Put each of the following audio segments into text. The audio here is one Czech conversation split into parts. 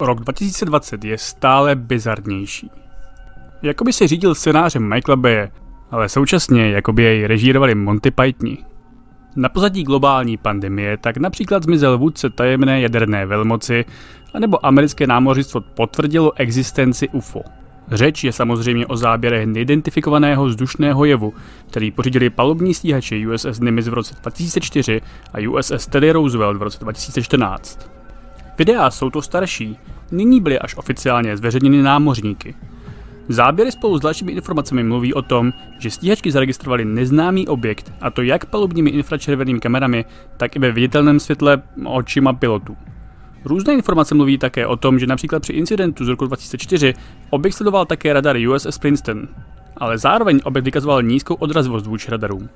Rok 2020 je stále bizarnější. Jakoby se řídil scénářem Michaela Baye, ale současně jakoby jej režírovali Monty Pythoni. Na pozadí globální pandemie tak například zmizel vůdce tajemné jaderné velmoci, anebo americké námořnictvo potvrdilo existenci UFO. Řeč je samozřejmě o záběrech neidentifikovaného vzdušného jevu, který pořídili palubní stíhači USS Nimitz v roce 2004 a USS Teddy Roosevelt v roce 2014. Videa jsou to starší, nyní byly až oficiálně zveřejněny námořníky. Záběry spolu s dalšími informacemi mluví o tom, že stíhačky zaregistrovali neznámý objekt, a to jak palubními infračervenými kamerami, tak i ve viditelném světle očima pilotů. Různé informace mluví také o tom, že například při incidentu z roku 2004 objekt sledoval také radar USS Princeton, ale zároveň objekt vykazoval nízkou odrazivost vůči radarům.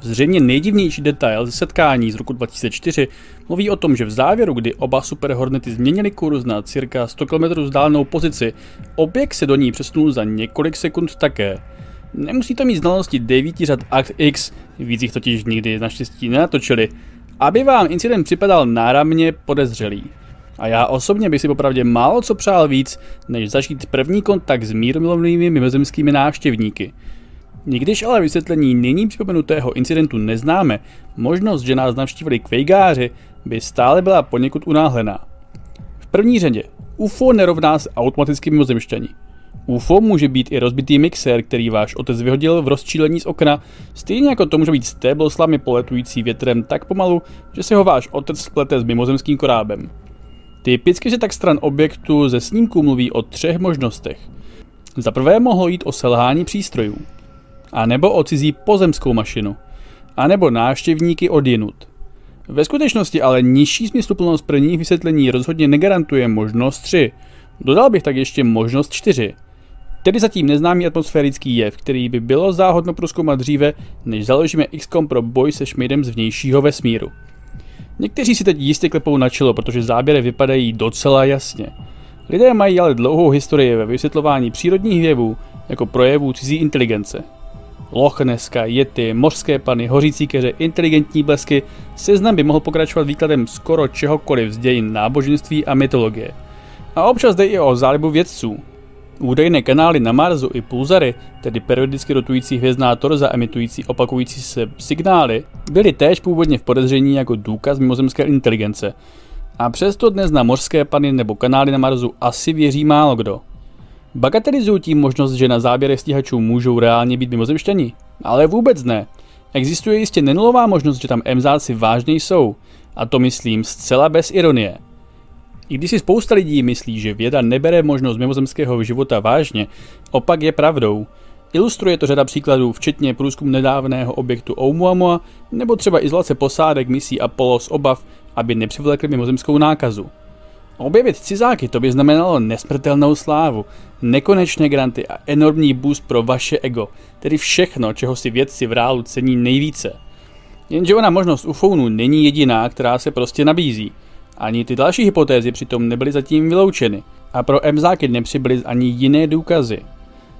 Zřejmě nejdivnější detail ze setkání z roku 2004 mluví o tom, že v závěru, kdy oba Super Hornety změnili kurz na cirka 100 km vzdálenou pozici, objekt se do ní přesunul za několik sekund také. Nemusí to mít znalosti 9 řad Act X, víc jich totiž nikdy naštěstí nenatočili, aby vám incident připadal náramně podezřelý. A já osobně bych si popravdě málo co přál víc, než zažít první kontakt s míromilovnými mimozemskými návštěvníky. Nikdyž ale vysvětlení nyní připomenutého incidentu neznáme, možnost, že nás navštívili kvejgáři, by stále byla poněkud unáhlená. V první řadě, UFO nerovná se automaticky mimozemšťani. UFO může být i rozbitý mixér, který váš otec vyhodil v rozčílení z okna, stejně jako to může být stébl slamy poletující větrem tak pomalu, že se ho váš otec splete s mimozemským korábem. Typicky se tak stran objektu ze snímku mluví o třech možnostech. Za prvé mohlo jít o selhání přístrojů, a nebo o cizí pozemskou mašinu, a nebo návštěvníky odjinut. Ve skutečnosti ale nižší smysluplnost prvních vysvětlení rozhodně negarantuje možnost 3. Dodal bych tak ještě možnost 4. Tedy zatím neznámý atmosférický jev, který by bylo záhodno proskoumat dříve, než založíme XCOM pro boj se šmídem z vnějšího vesmíru. Někteří si teď jistě klepou na čelo, protože záběry vypadají docela jasně. Lidé mají ale dlouhou historii ve vysvětlování přírodních jevů jako projevů cizí inteligence. Loch Nesska, Yeti, mořské pany, hořící keře, inteligentní blesky, seznam by mohl pokračovat výkladem skoro čehokoliv z dějin náboženství a mytologie. A občas jde i o zálibu vědců, Údajné kanály na Marsu i pulzary, tedy periodicky rotující hvězdná torza emitující opakující se signály, byly též původně v podezření jako důkaz mimozemské inteligence. A přesto dnes na mořské pany nebo kanály na Marsu asi věří málo kdo. Bagatelizují tím možnost, že na záběrech stíhačů můžou reálně být mimozemšťani? Ale vůbec ne. Existuje jistě nenulová možnost, že tam emzáci vážně jsou. A to myslím zcela bez ironie. I když si spousta lidí myslí, že věda nebere možnost mimozemského života vážně, opak je pravdou. Ilustruje to řada příkladů, včetně průzkum nedávného objektu Oumuamua nebo třeba izolace posádek misí Apollo z obav, aby nepřivlekli mimozemskou nákazu. Objevit cizáky to by znamenalo nesmrtelnou slávu, nekonečné granty a enormní boost pro vaše ego, tedy všechno, čeho si vědci v reálu cení nejvíce. Jenže ona možnost ufounu není jediná, která se prostě nabízí – ani ty další hypotézy přitom nebyly zatím vyloučeny a pro Mzáky nepřibyly ani jiné důkazy.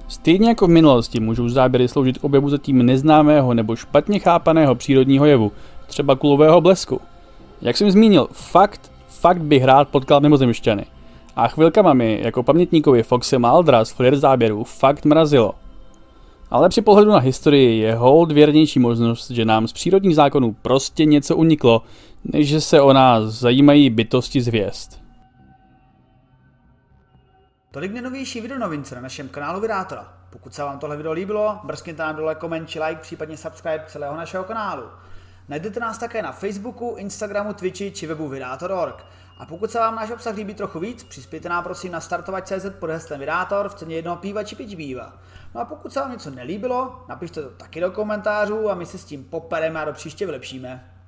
Stejně jako v minulosti můžou záběry sloužit objevu zatím neznámého nebo špatně chápaného přírodního jevu, třeba kulového blesku. Jak jsem zmínil, fakt, fakt bych rád potkal mimozemšťany. A chvilkama mi, jako pamětníkovi Foxe Maldra z Flir záběrů, fakt mrazilo. Ale při pohledu na historii je hold věrnější možnost, že nám z přírodních zákonů prostě něco uniklo, než že se o nás zajímají bytosti zvěst. Tolik nejnovější videonovince na našem kanálu Vydátora. Pokud se vám tohle video líbilo, brzkněte nám dole koment či like, případně subscribe celého našeho kanálu. Najdete nás také na Facebooku, Instagramu, Twitchi či webu Vydátor.org. A pokud se vám náš obsah líbí trochu víc, přispějte nám prosím na startovat.cz pod heslem Vydátor v ceně jednoho píva či pič býva. No a pokud se vám něco nelíbilo, napište to taky do komentářů a my se s tím popereme a do příště vylepšíme.